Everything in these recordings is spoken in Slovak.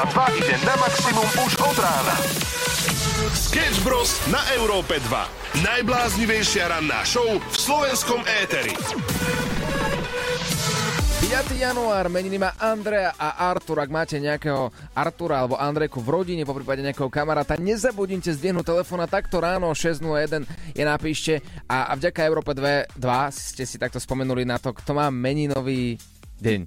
Európa 2 ide na maximum už od rána. Sketch Bros. na Európe 2. Najbláznivejšia ranná show v slovenskom éteri. 5. január, meniny má Andrea a Artur. Ak máte nejakého Artura alebo Andrejku v rodine, po prípade nejakého kamaráta, nezabudnite zdvihnúť telefóna takto ráno 601 je napíšte a, a vďaka Európe 2, 2 ste si takto spomenuli na to, kto má meninový deň.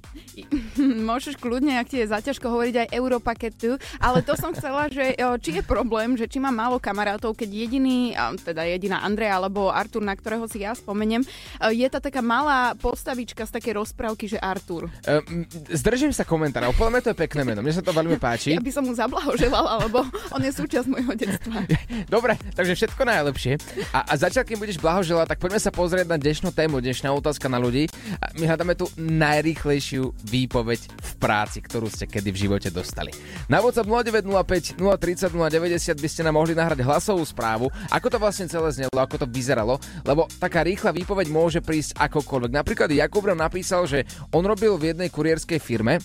Môžeš kľudne, ak ti je zaťažko hovoriť aj Europaketu, ale to som chcela, že či je problém, že či mám málo kamarátov, keď jediný, teda jediná Andrea alebo Artur, na ktorého si ja spomeniem, je tá taká malá postavička z také rozprávky, že Artur. Um, zdržím sa komentárov, podľa mňa to je pekné meno, mne sa to veľmi páči. Ja by som mu zablahoželala, lebo on je súčasť môjho detstva. Dobre, takže všetko najlepšie. A, a zatiaľ, kým budeš blahoželať, tak poďme sa pozrieť na dnešnú tému, dnešná otázka na ľudí. My hľadáme tu najrýchlejšie najrýchlejšiu výpoveď v práci, ktorú ste kedy v živote dostali. Na WhatsApp 0905 030 090 by ste nám mohli nahrať hlasovú správu, ako to vlastne celé znelo, ako to vyzeralo, lebo taká rýchla výpoveď môže prísť akokoľvek. Napríklad Jakub nám napísal, že on robil v jednej kurierskej firme,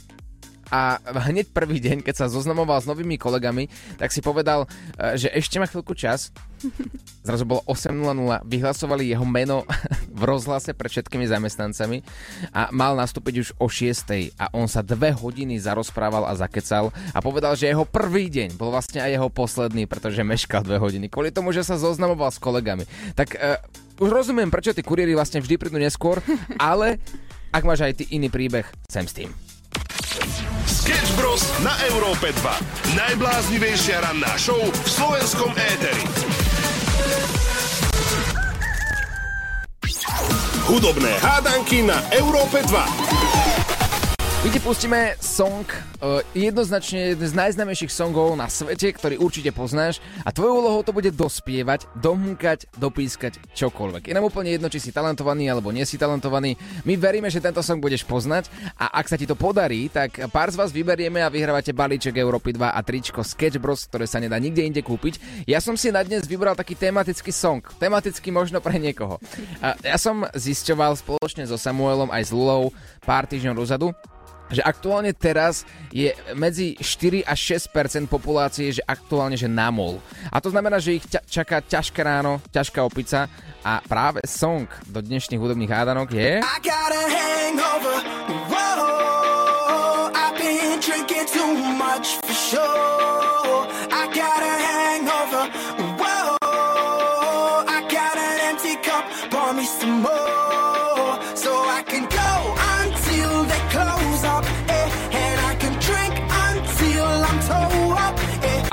a hneď prvý deň, keď sa zoznamoval s novými kolegami, tak si povedal, e, že ešte má chvíľku čas. Zrazu bolo 8.00, vyhlasovali jeho meno v rozhlase pred všetkými zamestnancami a mal nastúpiť už o 6.00 a on sa dve hodiny zarozprával a zakecal a povedal, že jeho prvý deň bol vlastne aj jeho posledný, pretože meškal dve hodiny, kvôli tomu, že sa zoznamoval s kolegami. Tak uh, už rozumiem, prečo tí kuriéri vlastne vždy prídu neskôr, ale ak máš aj ty iný príbeh, sem s tým. Sketch Bros. na Európe 2. Najbláznivejšia ranná show v slovenskom éteri. Hudobné hádanky na Európe 2. My ti pustíme song, uh, jednoznačne jeden z najznámejších songov na svete, ktorý určite poznáš a tvojou úlohou to bude dospievať, domúkať, dopískať čokoľvek. Je nám úplne jedno, či si talentovaný alebo nie si talentovaný. My veríme, že tento song budeš poznať a ak sa ti to podarí, tak pár z vás vyberieme a vyhrávate balíček Európy 2 a tričko Sketch Bros, ktoré sa nedá nikde inde kúpiť. Ja som si na dnes vybral taký tematický song, tematický možno pre niekoho. A ja som zisťoval spoločne so Samuelom aj s Lulou pár týždňov dozadu, že aktuálne teraz je medzi 4 až 6% populácie, že aktuálne že namol. A to znamená, že ich ťa, čaká ťažké ráno, ťažká opica a práve song do dnešných hudobných hádanok je... too much for sure.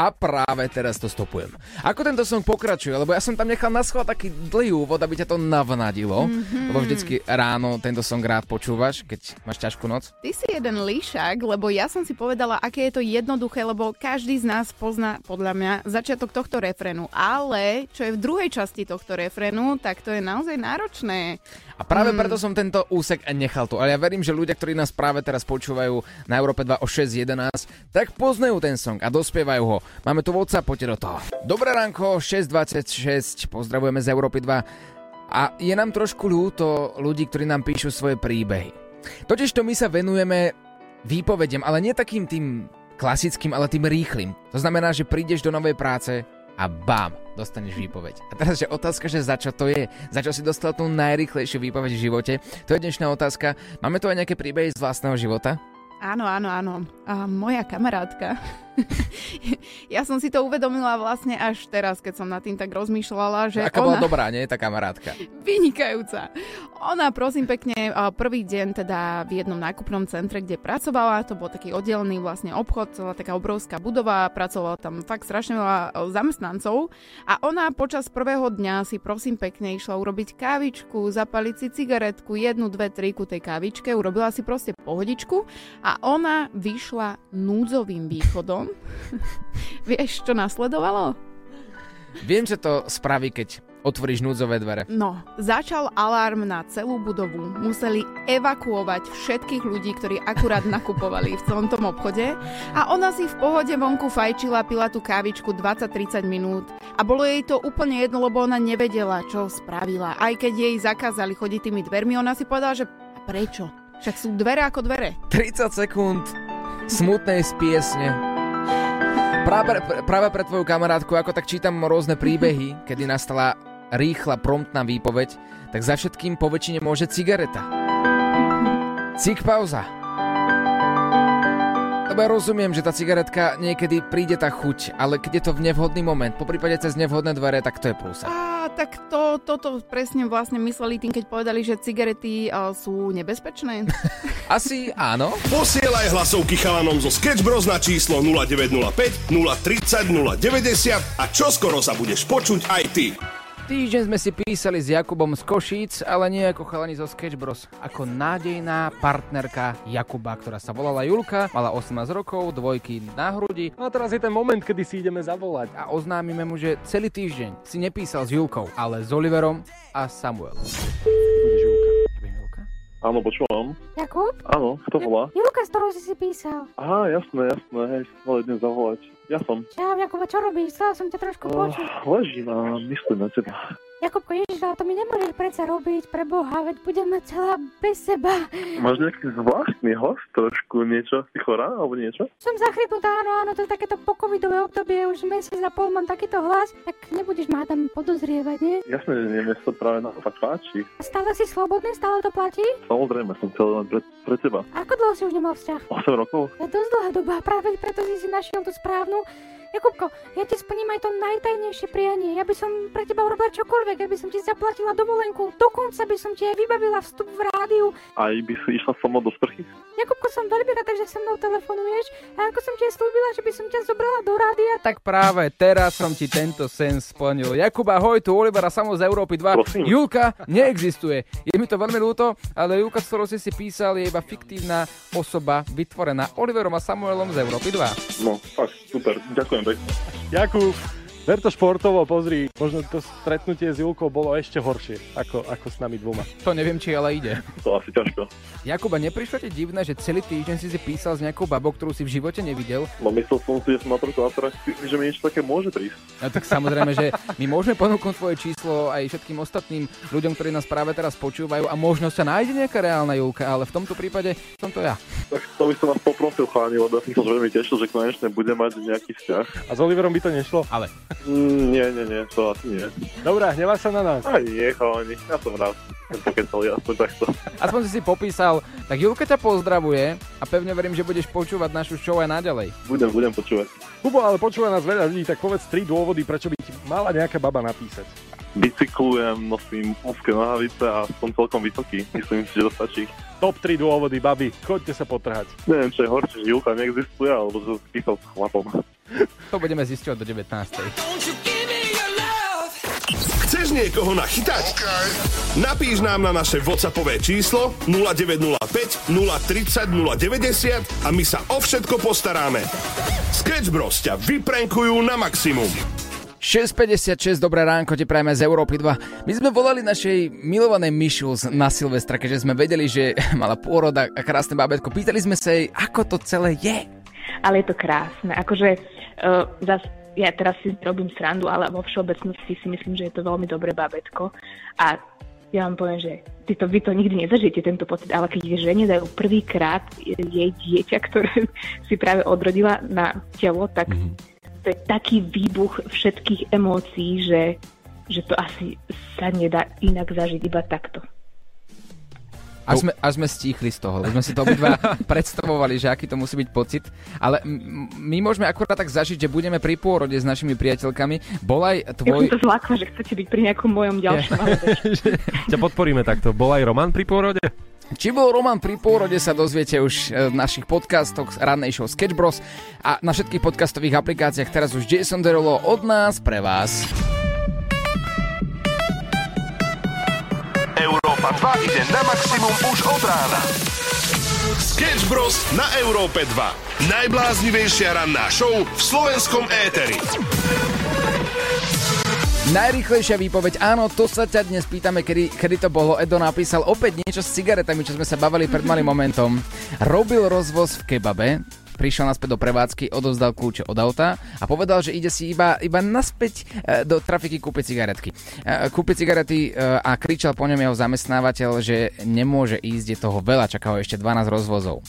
A práve teraz to stopujem. Ako tento song pokračuje? Lebo ja som tam nechal na schvál taký dlhý úvod, aby ťa to navnadilo. Mm-hmm. Lebo vždycky ráno tento song rád počúvaš, keď máš ťažkú noc. Ty si jeden lišák, lebo ja som si povedala, aké je to jednoduché, lebo každý z nás pozná, podľa mňa, začiatok tohto refrénu. Ale čo je v druhej časti tohto refrénu, tak to je naozaj náročné. A práve mm. preto som tento úsek nechal tu. Ale ja verím, že ľudia, ktorí nás práve teraz počúvajú na Európe 2 o 6.11, tak poznajú ten song a dospievajú ho. Máme tu WhatsApp, poďte do toho. Dobré ránko, 6.26, pozdravujeme z Európy 2. A je nám trošku ľúto ľudí, ktorí nám píšu svoje príbehy. Totiž to my sa venujeme výpovediam, ale nie takým tým klasickým, ale tým rýchlým. To znamená, že prídeš do novej práce, a bam, dostaneš výpoveď. A teraz, že otázka, že za čo to je? Za čo si dostal tú najrýchlejšiu výpoveď v živote? To je dnešná otázka. Máme tu aj nejaké príbehy z vlastného života? Áno, áno, áno. A moja kamarátka ja som si to uvedomila vlastne až teraz, keď som nad tým tak rozmýšľala, že Aká ona... bola dobrá, nie? Tá kamarátka. Vynikajúca. Ona, prosím pekne, prvý deň teda v jednom nákupnom centre, kde pracovala, to bol taký oddelený vlastne obchod, celá taká obrovská budova, pracovala tam fakt strašne veľa zamestnancov a ona počas prvého dňa si prosím pekne išla urobiť kávičku, zapaliť si cigaretku, jednu, dve, tri ku tej kávičke, urobila si proste pohodičku a ona vyšla núdzovým východom Vieš, čo nasledovalo? Viem, čo to spraví, keď otvoríš núdzové dvere. No, začal alarm na celú budovu. Museli evakuovať všetkých ľudí, ktorí akurát nakupovali v celom tom obchode. A ona si v pohode vonku fajčila, pila tú kávičku 20-30 minút. A bolo jej to úplne jedno, lebo ona nevedela, čo spravila. Aj keď jej zakázali chodiť tými dvermi, ona si povedala, že prečo? Však sú dvere ako dvere. 30 sekúnd smutnej z piesne Práve, práve pre tvoju kamarátku, ako tak čítam rôzne príbehy, kedy nastala rýchla, promptná výpoveď, tak za všetkým po väčšine môže cigareta. Cik pauza. Lebo ja rozumiem, že tá cigaretka niekedy príde tá chuť, ale keď je to v nevhodný moment, po prípade cez nevhodné dvere, tak to je prúsa. Tak to, toto presne vlastne mysleli tým, keď povedali, že cigarety uh, sú nebezpečné. Asi áno. Posielaj hlasovky chalanom zo Sketch Bros na číslo 0905 030 090 a čoskoro sa budeš počuť aj ty. Týždeň sme si písali s Jakubom z Košíc, ale nie ako chalani zo Sketch Bros. Ako nádejná partnerka Jakuba, ktorá sa volala Julka, mala 18 rokov, dvojky na hrudi No a teraz je ten moment, kedy si ideme zavolať. a oznámime mu, že celý týždeň si nepísal s Julkou, ale s Oliverom a Samuelom. Budeš Julka. Julka? Áno, počúvam. Jakub? Áno, kto volá? Julka, s ktorou si si písal. Aha, jasné, jasné, hej, mali dnes zavolať. Ja som. Čau, Jakuba, čo robíš? Chcela som ťa trošku Uh, počuť. ležím a myslím na teba. Jakubko, ježiš, ale to mi nemôžeš predsa robiť, pre Boha, veď budeme celá bez seba. Máš nejaký zvláštny hlas trošku, niečo? Si chorá alebo niečo? Som zachrypnutá, áno, áno, to je takéto pocovidové obdobie, už mesiac a pol mám takýto hlas, tak nebudeš ma tam podozrievať, nie? Jasné, že nie, mne to práve naopak páči. A stále si slobodný, stále to platí? Samozrejme, som celý len pre, pre teba. Ako dlho si už nemal vzťah? 8 rokov? Je dosť dlhá doba, práve preto si si našiel tú správnu. Jakubko, ja ti splním aj to najtajnejšie prianie. Ja by som pre teba urobila čokoľvek, ja by som ti zaplatila dovolenku. Dokonca by som ti aj vybavila vstup v rádiu. Aj by si išla so mnou do sprchy? Jakubko, som veľmi rada, že so mnou telefonuješ. A ako som ti slúbila, že by som ťa zobrala do rádia, Tak práve teraz som ti tento sen splnil. Jakub, ahoj, tu Olivera Samo z Európy 2. Prosím. Julka neexistuje. Je mi to veľmi ľúto, ale Julka, s ktorou si si písal, je iba fiktívna osoba vytvorená Oliverom a Samuelom z Európy 2. No, fakt, super, ďakujem. Jakub, ver to športovo, pozri, možno to stretnutie s Julkou bolo ešte horšie, ako, ako s nami dvoma. To neviem, či ale ide. To asi ťažko. Jakuba, neprišlo ti divné, že celý týždeň si si písal s nejakou babou, ktorú si v živote nevidel? No myslel som si, že som natoľko atraktívny, že mi niečo také môže prísť. No tak samozrejme, že my môžeme ponúknuť tvoje číslo aj všetkým ostatným ľuďom, ktorí nás práve teraz počúvajú a možno sa nájde nejaká reálna Julka, ale v tomto prípade som to ja. Tak to by som vás poprosil, cháni, lebo ja som sa veľmi tešil, že konečne bude mať nejaký vzťah. A s Oliverom by to nešlo? Ale Mm, nie, nie, nie, to asi nie. Dobrá, hnevá sa na nás. Aj nie, chalani, ja som rád. Pokecali aspoň takto. aspoň si si popísal, tak Julka ťa pozdravuje a pevne verím, že budeš počúvať našu show aj naďalej. Budem, budem počúvať. Kubo, ale počúva nás veľa ľudí, tak povedz tri dôvody, prečo by ti mala nejaká baba napísať. Bicyklujem, nosím úzke nohavice a som celkom vysoký. Myslím si, že to stačí. Top 3 dôvody, babi, choďte sa potrhať. Neviem, čo je horšie, že Julka neexistuje, alebo že som písal s chlapom. To budeme zisťovať do 19. Chceš niekoho nachytať? Okay. Napíš nám na naše WhatsAppové číslo 0905 030 090 a my sa o všetko postaráme. Sketch Bros ťa vyprenkujú na maximum. 6.56, dobré ránko, ti prajeme z Európy 2. My sme volali našej milovanej Mišu z- na Silvestra, keďže sme vedeli, že mala pôrod a krásne bábätko. Pýtali sme sa jej, ako to celé je. ale je to krásne. Akože uh, zas, ja teraz si robím srandu, ale vo všeobecnosti si myslím, že je to veľmi dobré babetko. A ja vám poviem, že ty to, vy to nikdy nezažijete, tento pocit, ale keď žene dajú prvýkrát jej dieťa, ktoré si práve odrodila na telo, tak to je taký výbuch všetkých emócií, že, že to asi sa nedá inak zažiť iba takto. Až sme, až sme stíchli z toho, lebo sme si to obidva predstavovali, že aký to musí byť pocit. Ale m- my môžeme akurát tak zažiť, že budeme pri pôrode s našimi priateľkami. Bol aj Ja tvoj... som to zlákla, že chcete byť pri nejakom mojom ďalšom, Ťa podporíme takto. Bol aj Roman pri pôrode? Či bol Roman pri pôrode sa dozviete už e, v našich podcastoch z rannej show Sketch Bros a na všetkých podcastových aplikáciách teraz už Jason Derulo od nás pre vás. 2 ide na maximum už od rána. Sketch Bros na Európe 2. Najbláznivejšia ranná show v slovenskom éteri. Najrýchlejšia výpoveď, áno, to sa ťa dnes pýtame, kedy, kedy to bolo. Edo napísal opäť niečo s cigaretami, čo sme sa bavili pred malým momentom. Robil rozvoz v kebabe, prišiel naspäť do prevádzky, odovzdal kľúče od auta a povedal, že ide si iba, iba naspäť e, do trafiky kúpiť cigaretky. E, kúpiť cigarety e, a kričal po ňom jeho zamestnávateľ, že nemôže ísť, je toho veľa, čaká ho ešte 12 rozvozov.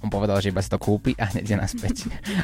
On povedal, že iba si to kúpi a hneď je naspäť.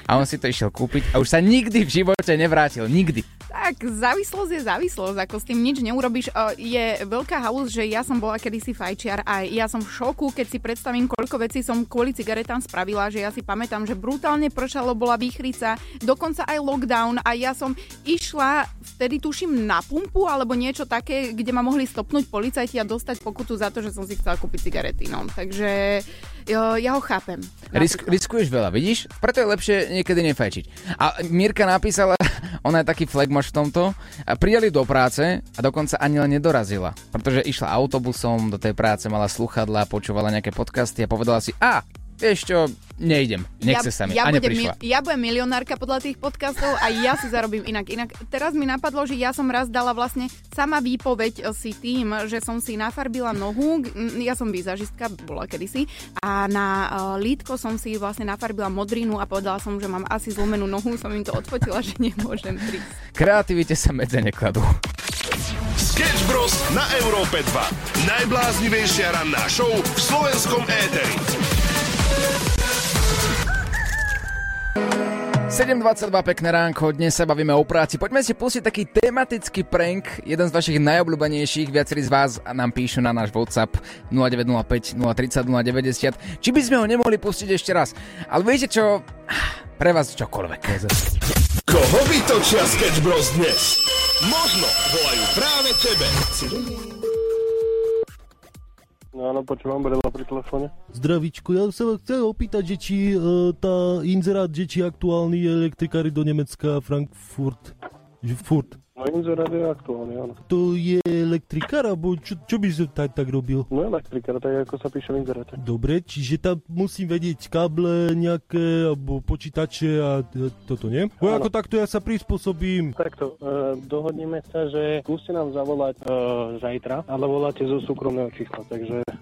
A on si to išiel kúpiť a už sa nikdy v živote nevrátil. Nikdy. Tak, závislosť je závislosť, ako s tým nič neurobiš. E, Je veľká halus, že ja som bola kedysi fajčiar a ja som v šoku, keď si predstavím, koľko vecí som kvôli cigaretám spravila, že ja si pamätám, že brutálne pršalo, bola výchrica, dokonca aj lockdown a ja som išla vtedy tuším na pumpu alebo niečo také, kde ma mohli stopnúť policajti a dostať pokutu za to, že som si chcela kúpiť cigarety. No. Takže jo, ja ho chápem. Risk, riskuješ veľa, vidíš? Preto je lepšie niekedy nefajčiť. A Mirka napísala, ona je taký flagmaš v tomto, a prijali do práce a dokonca ani len nedorazila. Pretože išla autobusom do tej práce, mala sluchadla, počúvala nejaké podcasty a povedala si, a, vieš čo, nejdem, nechce sa mi ja a budem, mi- ja budem milionárka podľa tých podcastov a ja si zarobím inak. Inak teraz mi napadlo, že ja som raz dala vlastne sama výpoveď e, si tým, že som si nafarbila nohu, ja som výzažistka, bola kedysi, a na uh, lítko som si vlastne nafarbila modrinu a povedala som, že mám asi zlomenú nohu, som im to odfotila, že nemôžem prísť. Kreativite sa medze nekladú. Sketch Bros. na Európe 2. Najbláznivejšia ranná show v slovenskom éteri. 7.22, pekné ránko, dnes sa bavíme o práci. Poďme si pustiť taký tematický prank, jeden z vašich najobľúbenejších. Viacerí z vás nám píšu na náš WhatsApp 0905 030 090. Či by sme ho nemohli pustiť ešte raz? Ale viete čo? Pre vás čokoľvek. Koho vytočia Sketch Bros dnes? Možno volajú práve tebe. No áno, počúvam, Brela pri telefóne. Zdravíčku, ja sa chcel opýtať, že či uh, tá inzerát, že či aktuálny elektrikári do Nemecka, Frankfurt, že Furt, No inzerát je aktuálne, áno. to je elektrikár, alebo čo, čo by som tak, tak robil? No elektrikár, tak ako sa píše v inzeráte. Dobre, čiže tam musím vedieť káble nejaké, alebo počítače a toto, nie? Bo ako takto ja sa prispôsobím. Takto, e, dohodneme sa, že skúste nám zavolať e, zajtra, ale voláte zo súkromného čísla, takže e,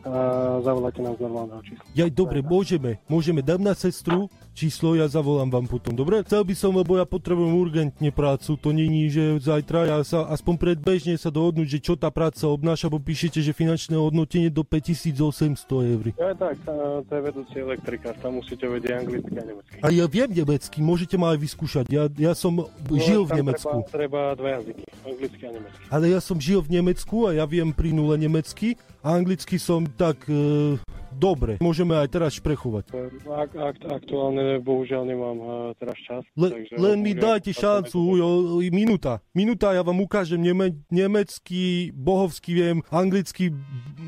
zavoláte nám z normálneho čísla. Ja, dobre, môžeme, môžeme, dám na sestru číslo, ja zavolám vám potom, dobre? Chcel by som, lebo ja potrebujem urgentne prácu, to není, že zajtra, ja sa aspoň predbežne sa dohodnúť, že čo tá práca obnáša, bo píšete, že finančné hodnotenie do 5800 eur. Ja tak, to je vedúci elektrikár, tam musíte vedieť anglicky a nemecky. A ja viem nemecky, môžete ma aj vyskúšať, ja, ja som žil v Nemecku. Treba, treba dva jazyky, anglicky a nemecky. Ale ja som žil v Nemecku a ja viem pri nule nemecky a anglicky som tak e, dobre. Môžeme aj teraz šprechovať. Ak, ak, aktuálne bohužiaľ nemám e, teraz čas. Le, takže len mi dajte šancu, jo, minúta. Minúta, ja vám ukážem neme, nemecký, bohovský viem, anglicky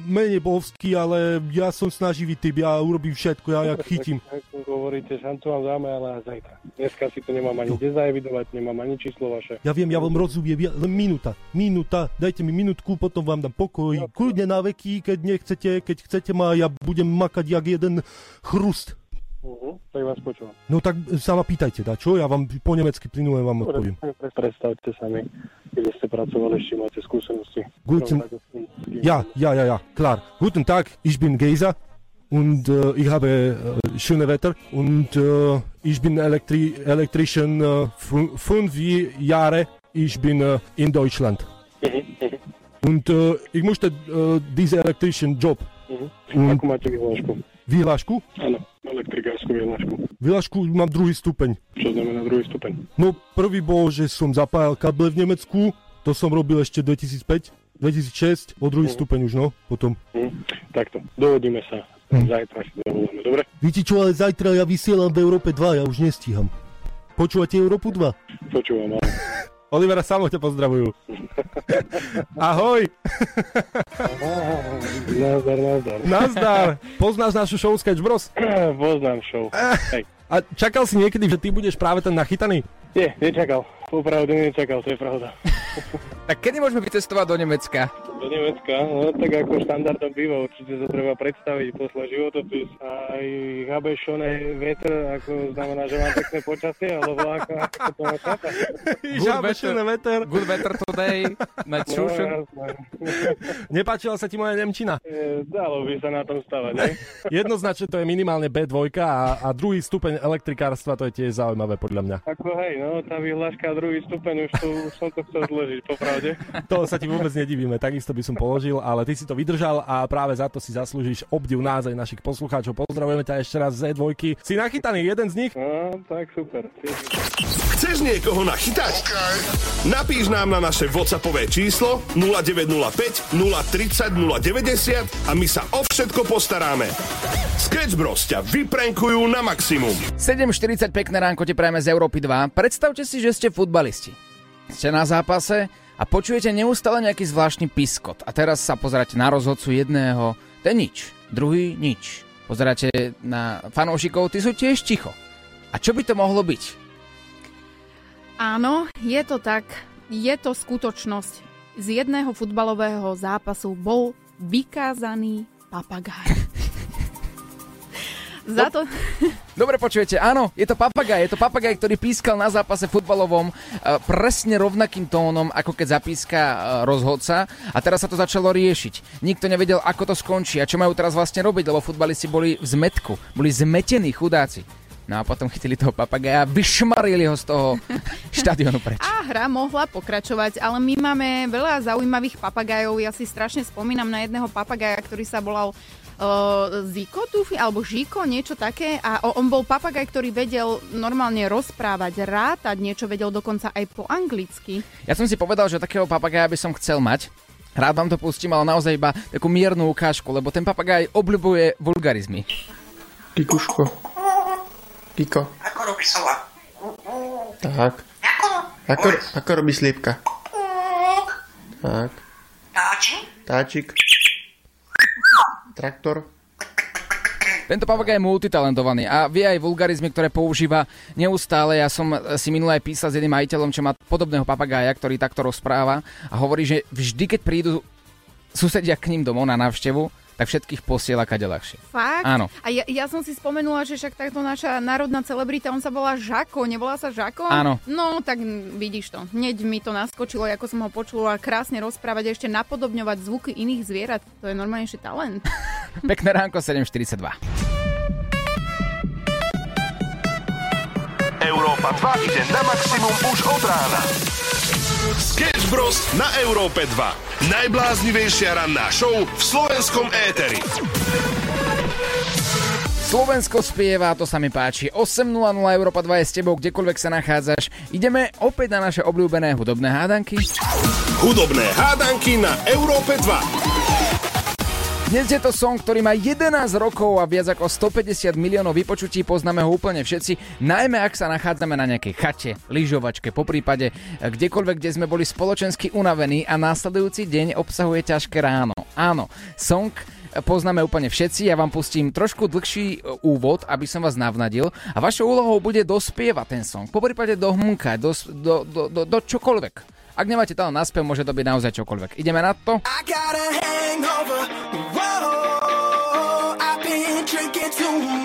menej bohovský, ale ja som snaživý typ, ja urobím všetko, ja jak chytím. Tak, ako hovoríte, šancu vám dáme, ale až zajtra. Dneska si to nemám ani kde zaevidovať, nemám ani číslo vaše. Ja viem, ja vám rozumiem, ja, len minúta, minúta, dajte mi minútku, potom vám dám pokoj, kľudne na veky, keď nechcete, keď chcete ma, ja budem makať jak jeden chrust. Uh-huh, tak vás počúvam. No tak sa ma pýtajte, da čo? Ja vám po nemecky plynule vám odpoviem. Pre- Predstavte sa mi, kde ste pracovali, čím máte skúsenosti. Guten- Ja, ja, ja, ja, klar. Guten Tag, ich bin Geiser und äh, ich habe schöne Wetter und äh, ich bin Elektri Electrician äh, fün- fünf Jahre. Ich bin äh, in Deutschland. Mhm, Und äh, ich möchte äh, diesen Electrician Job. mhm. Und vyhlášku? Áno, elektrikárskú vyhlášku. Vyhlášku mám druhý stupeň. Čo znamená druhý stupeň? No prvý bol, že som zapájal kable v Nemecku. To som robil ešte 2005, 2006. O druhý Mhm. stupeň už, no, potom. Mhm. Takto, dohodíme sa. Mhm. Zajtra si dovoláme, dobre? Viete čo, ale zajtra ja vysielam v Európe 2, ja už nestíham. Počúvate Európu 2? Počúvam, áno. Olivera samo ťa pozdravujú. Ahoj, Nazdar, nazdar. nazdar. Poznáš našu show Sketch Bros? Poznám show. Hej. A čakal si niekedy, že ty budeš práve ten nachytaný? Nie, nečakal. Popravdu nečakal, to je pravda. Tak kedy môžeme vycestovať do Nemecka? Do Nemecka, no tak ako štandardom býva, určite sa treba predstaviť, poslať životopis a aj habešone vetr, ako znamená, že mám pekné počasie, alebo ako, ako to má chápať. Žábešené veter. Good weather today, na No, Čušen. jasné. Nepáčila sa ti moja Nemčina? E, Dalo by sa na tom stavať, ne? Jednoznačne to je minimálne B2 a, a druhý stupeň elektrikárstva, to je tiež zaujímavé podľa mňa. Ako hej, no, tá vyhláška druhý stupeň, už, tu, už som to chcel zložiť, popravde. To sa ti vôbec nedivíme, takisto by som položil, ale ty si to vydržal a práve za to si zaslúžiš obdiv nás aj našich poslucháčov. Pozdravujeme ťa ešte raz z E2. Si nachytaný jeden z nich? No, tak super. Chceš niekoho nachytať? Okay. Napíš nám na naše WhatsAppové číslo 0905 030 090 a my sa o všetko postaráme. Sketch Bros ťa vyprenkujú na maximum. 7.40 pekné ránko ti prajeme z Európy 2. Predstavte si, že ste futbalisti. Ste na zápase a počujete neustále nejaký zvláštny piskot. A teraz sa pozeráte na rozhodcu jedného, ten nič, druhý nič. Pozeráte na fanúšikov, tí sú tiež ticho. A čo by to mohlo byť? Áno, je to tak. Je to skutočnosť. Z jedného futbalového zápasu bol vykázaný papagaj. Za to... Dobre počujete, áno, je to papagaj, je to papagaj, ktorý pískal na zápase futbalovom uh, presne rovnakým tónom, ako keď zapíska uh, rozhodca a teraz sa to začalo riešiť. Nikto nevedel, ako to skončí a čo majú teraz vlastne robiť, lebo futbalisti boli v zmetku, boli zmetení chudáci. No a potom chytili toho papagaja a vyšmarili ho z toho štadionu preč. A hra mohla pokračovať, ale my máme veľa zaujímavých papagajov. Ja si strašne spomínam na jedného papagaja, ktorý sa volal uh, Ziko, tufi, alebo Žiko, niečo také. A on bol papagaj, ktorý vedel normálne rozprávať, rátať, niečo vedel dokonca aj po anglicky. Ja som si povedal, že takého papagaja by som chcel mať. Rád vám to pustím, ale naozaj iba takú miernu ukážku, lebo ten papagaj obľubuje vulgarizmy. Kikuško. Kiko. Ako robí sova? Tak. Ako? Ako, robí sliepka? Tak. Táči? Táčik. Traktor. Tento papagaj je multitalentovaný a vie aj vulgarizmy, ktoré používa neustále. Ja som si minulé aj písal s jedným majiteľom, čo má podobného papagája, ktorý takto rozpráva a hovorí, že vždy, keď prídu susedia k ním domov na návštevu, tak všetkých posiela kade ľahšie. Fakt? Áno. A ja, ja som si spomenula, že však takto naša národná celebrita, on sa volá Žako, nevolá sa Žako? Áno. No, tak vidíš to. Hneď mi to naskočilo, ako som ho počula krásne rozprávať a ešte napodobňovať zvuky iných zvierat. To je normálne ešte talent. Pekné ránko 742. Európa 2 ide na maximum už od rána. Sketch Bros. na Európe 2. Najbláznivejšia ranná show v slovenskom éteri. Slovensko spieva, to sa mi páči. 8.00 Európa 2 je s tebou, kdekoľvek sa nachádzaš. Ideme opäť na naše obľúbené hudobné hádanky. Hudobné hádanky na Európe 2. Dnes je to song, ktorý má 11 rokov a viac ako 150 miliónov vypočutí, poznáme ho úplne všetci, najmä ak sa nachádzame na nejakej chate, lyžovačke, po prípade kdekoľvek, kde sme boli spoločensky unavení a následujúci deň obsahuje ťažké ráno. Áno, song poznáme úplne všetci, ja vám pustím trošku dlhší e, úvod, aby som vás navnadil a vašou úlohou bude dospievať ten song, po prípade dohmkať, do, do, do, do, do čokoľvek. Ak nemáte tam naspev, môže to byť naozaj čokoľvek. Ideme na to. some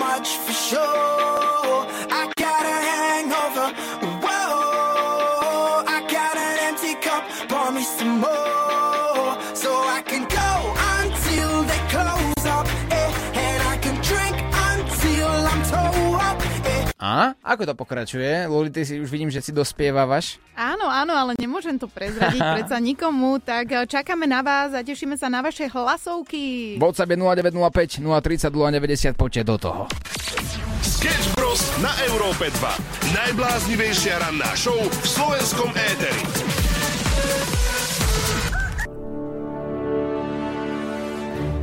A? Ako to pokračuje? Luli, ty si už vidím, že si dospievavaš. Áno, áno, ale nemôžem to prezradiť predsa nikomu, tak eh, čakáme na vás a tešíme sa na vaše hlasovky. WhatsApp je 0905 030 090, poďte do toho. Sketch Bros. na Európe 2. Najbláznivejšia ranná show v slovenskom éteri.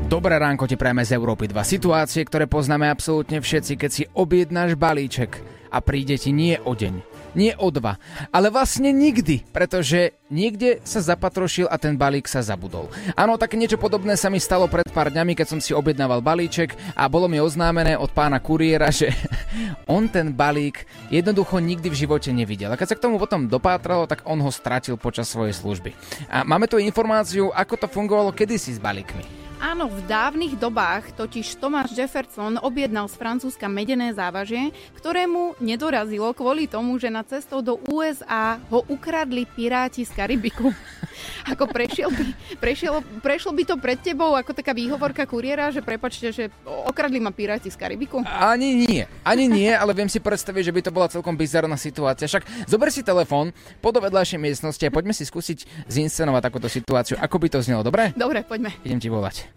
Dobré ránko ti prajeme z Európy 2. Situácie, ktoré poznáme absolútne všetci, keď si objednáš balíček a príde ti nie o deň, nie o dva, ale vlastne nikdy, pretože niekde sa zapatrošil a ten balík sa zabudol. Áno, také niečo podobné sa mi stalo pred pár dňami, keď som si objednával balíček a bolo mi oznámené od pána kuriéra, že on ten balík jednoducho nikdy v živote nevidel. A keď sa k tomu potom dopátralo, tak on ho stratil počas svojej služby. A máme tu informáciu, ako to fungovalo kedysi s balíkmi. Áno, v dávnych dobách totiž Thomas Jefferson objednal z Francúzska medené závažie, ktorému nedorazilo kvôli tomu, že na cestou do USA ho ukradli piráti z Karibiku. Ako prešiel by, prešiel, prešlo by to pred tebou ako taká výhovorka kuriéra, že prepačte, že okradli ma piráti z Karibiku? Ani nie, ani nie, ale viem si predstaviť, že by to bola celkom bizarná situácia. Však zober si telefón, po do vedľajšej miestnosti a poďme si skúsiť zinscenovať takúto situáciu. Ako by to znelo, dobre? Dobre, poďme. Idem ti volať.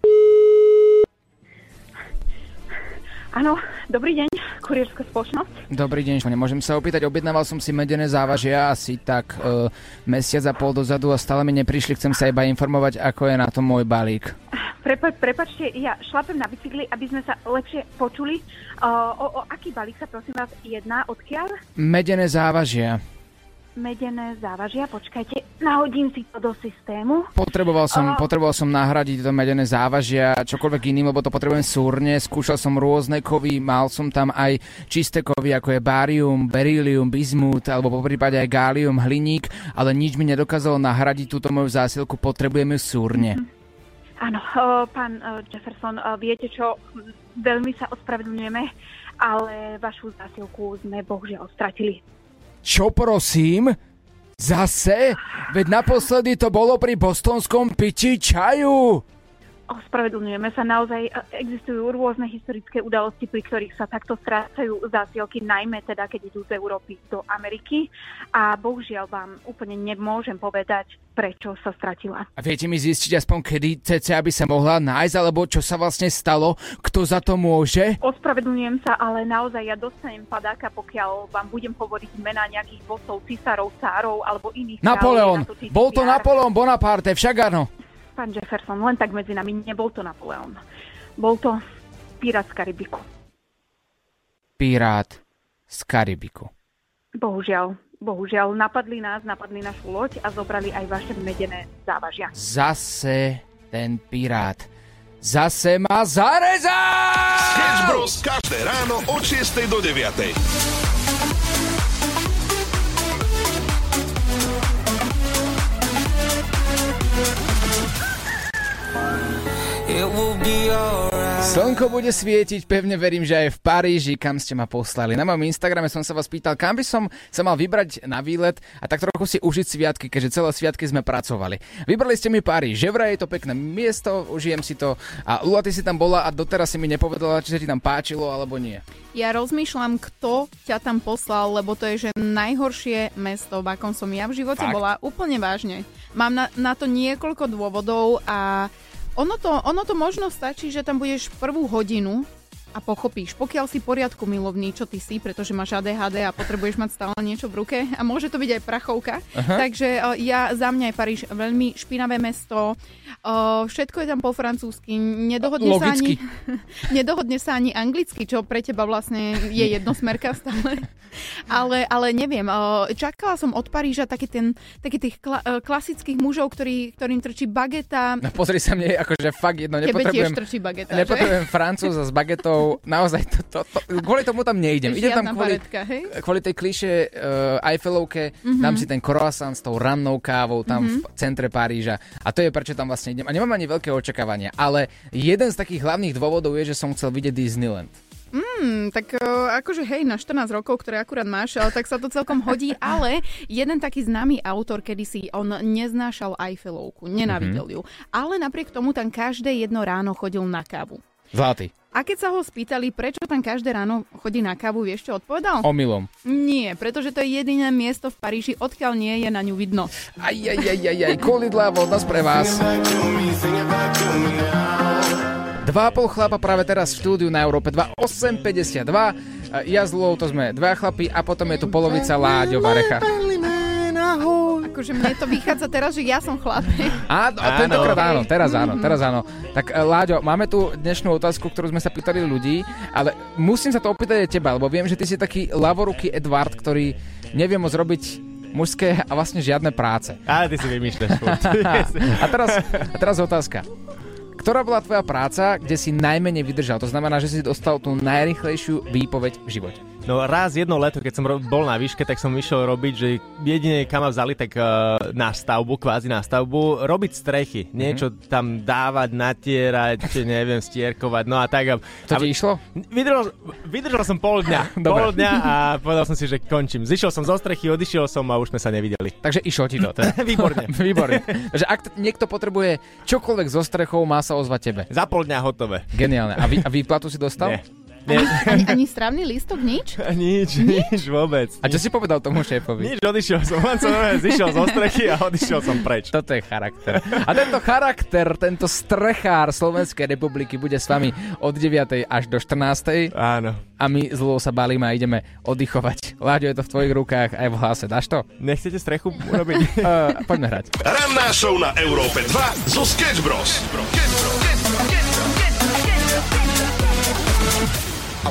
Áno, dobrý deň, kurierská spoločnosť. Dobrý deň, môžem sa opýtať, objednával som si medené závažia asi tak e, mesiac a pol dozadu a stále mi neprišli, chcem sa iba informovať, ako je na tom môj balík. Prepa- prepačte, ja šlapem na bicykli, aby sme sa lepšie počuli. Uh, o, o aký balík sa prosím vás jedná? Odkiaľ? Medené závažia. Medené závažia, počkajte, nahodím si to do systému. Potreboval som, A- potreboval som nahradiť to medené závažia, čokoľvek iným, lebo to potrebujem súrne. Skúšal som rôzne kovy, mal som tam aj čisté kovy, ako je barium, berylium, bismut, alebo po prípade aj gálium, hliník, ale nič mi nedokázalo nahradiť túto moju zásilku, potrebujem ju súrne. Áno, uh, pán uh, Jefferson, uh, viete čo, veľmi sa ospravedlňujeme, ale vašu zásilku sme bohužiaľ stratili. Čo prosím? Zase? Veď naposledy to bolo pri bostonskom pití čaju. Ospravedlňujeme sa, naozaj e, existujú rôzne historické udalosti, pri ktorých sa takto strácajú zásielky, najmä teda, keď idú z Európy do Ameriky. A bohužiaľ vám úplne nemôžem povedať, prečo sa stratila. A viete mi zistiť aspoň, kedy CCA by sa mohla nájsť, alebo čo sa vlastne stalo? Kto za to môže? Ospravedlňujem sa, ale naozaj ja dostanem padáka, pokiaľ vám budem hovoriť mená nejakých bosov, cisárov, cárov alebo iných Napoleon. na Bol to. Napoleon Bonaparte, však áno. Pán Jefferson, len tak medzi nami, nebol to Napoleon. Bol to pirát z Karibiku. Pirát z Karibiku. Bohužiaľ, bohužiaľ, napadli nás, napadli našu loď a zobrali aj vaše medené závažia. Zase ten pirát. Zase ma zarezal! Sketch Bros. každé ráno od 6 do 9. Slnko bude svietiť, pevne verím, že aj v Paríži, kam ste ma poslali. Na mojom Instagrame som sa vás pýtal, kam by som sa mal vybrať na výlet a tak trochu si užiť sviatky, keďže celé sviatky sme pracovali. Vybrali ste mi Paríž, že vraj je to pekné miesto, užijem si to a Lula, ty si tam bola a doteraz si mi nepovedala, či sa ti tam páčilo alebo nie. Ja rozmýšľam, kto ťa tam poslal, lebo to je že najhoršie mesto, v akom som ja v živote Fakt? bola. Úplne vážne. Mám na, na to niekoľko dôvodov a ono to, ono to možno stačí, že tam budeš prvú hodinu a pochopíš, pokiaľ si poriadku milovný, čo ty si, pretože máš ADHD a potrebuješ mať stále niečo v ruke a môže to byť aj prachovka. Aha. Takže uh, ja za mňa je Paríž veľmi špinavé mesto, uh, všetko je tam po francúzsky, nedohodne sa, ani, nedohodne sa ani anglicky, čo pre teba vlastne je jednosmerka stále. Ale, ale neviem, uh, čakala som od Paríža taký ten, taký tých kla, klasických mužov, ktorý, ktorým trčí bageta, No pozri sa mne, akože fakt jedno, nepotrebujem... trčí bageta, že? nepotrebujem francúza s bagetou, naozaj to, to, to, kvôli tomu tam nejdem. Idem tam kvôli, baretka, hej? kvôli tej kliše uh, Eiffelovke, Mhm. dám si ten croissant s tou rannou kávou tam v centre Paríža a to je prečo tam vlastne idem. A nemám ani veľké očakávania, ale jeden z takých hlavných dôvodov je, že som chcel vidieť Disneyland. Hmm, tak uh, akože hej, na 14 rokov, ktoré akurát máš, ale tak sa to celkom hodí, ale jeden taký známy autor, kedysi on neznášal Eiffelovku, nenávidel ju, ale napriek tomu tam každé jedno ráno chodil na kávu. Zlatý. A keď sa ho spýtali, prečo tam každé ráno chodí na kávu, vieš čo odpovedal? Omylom. Nie, pretože to je jediné miesto v Paríži, odkiaľ nie je na ňu vidno. Aj, aj, aj, aj, aj, kolidla, vodnosť pre vás. Dva pol chlapa práve teraz v štúdiu na Európe 2, 8.52. Ja s to sme dva chlapi a potom je tu polovica Láďo Varecha. Akože mne to vychádza teraz, že ja som chlap. A, a tentokrát áno, teraz áno, teraz áno. Tak eh, Láďo, máme tu dnešnú otázku, ktorú sme sa pýtali ľudí, ale musím sa to opýtať aj teba, lebo viem, že ty si taký lavoruký Edward, ktorý nevie moc robiť mužské a vlastne žiadne práce. Ale ty si vymýšľaš. a, teraz, a teraz otázka. Ktorá bola tvoja práca, kde si najmenej vydržal? To znamená, že si dostal tú najrychlejšiu výpoveď v živote. No raz jedno leto, keď som bol na výške, tak som išiel robiť, že jedine kam ma vzali, tak uh, na stavbu, kvázi na stavbu, robiť strechy. Niečo Mhm. tam dávať, natierať, neviem, stierkovať, no a tak. A, To a, ti išlo? Vydržal, vydržal som pol dňa. Pol dňa a povedal som si, že končím. Zišiel som zo strechy, odišiel som a už sme sa nevideli. Takže išlo ti to. Teda. Výborne. Výborne. Takže ak t- niekto potrebuje čokoľvek so strechou, má sa ozvať tebe. Za pol dňa hotové. Geniálne. A, vy, a výplatu si dostal? Nie. Nie. Ani, ani strávny lístok, nič? nič, nič vôbec. A čo si povedal tomu šéfovi? Nič, odišiel som, len som zišiel zo strechy a odišiel som preč. Toto je charakter. A tento charakter, tento strechár Slovenskej republiky bude s vami od 9. až do 14. Áno. A my zlo sa balíme a ideme oddychovať. Láďo, je to v tvojich rukách aj v hlase. Dáš to? Nechcete strechu urobiť? Uh, poďme hrať. Ranná show na Európe 2 zo Sketch Bros.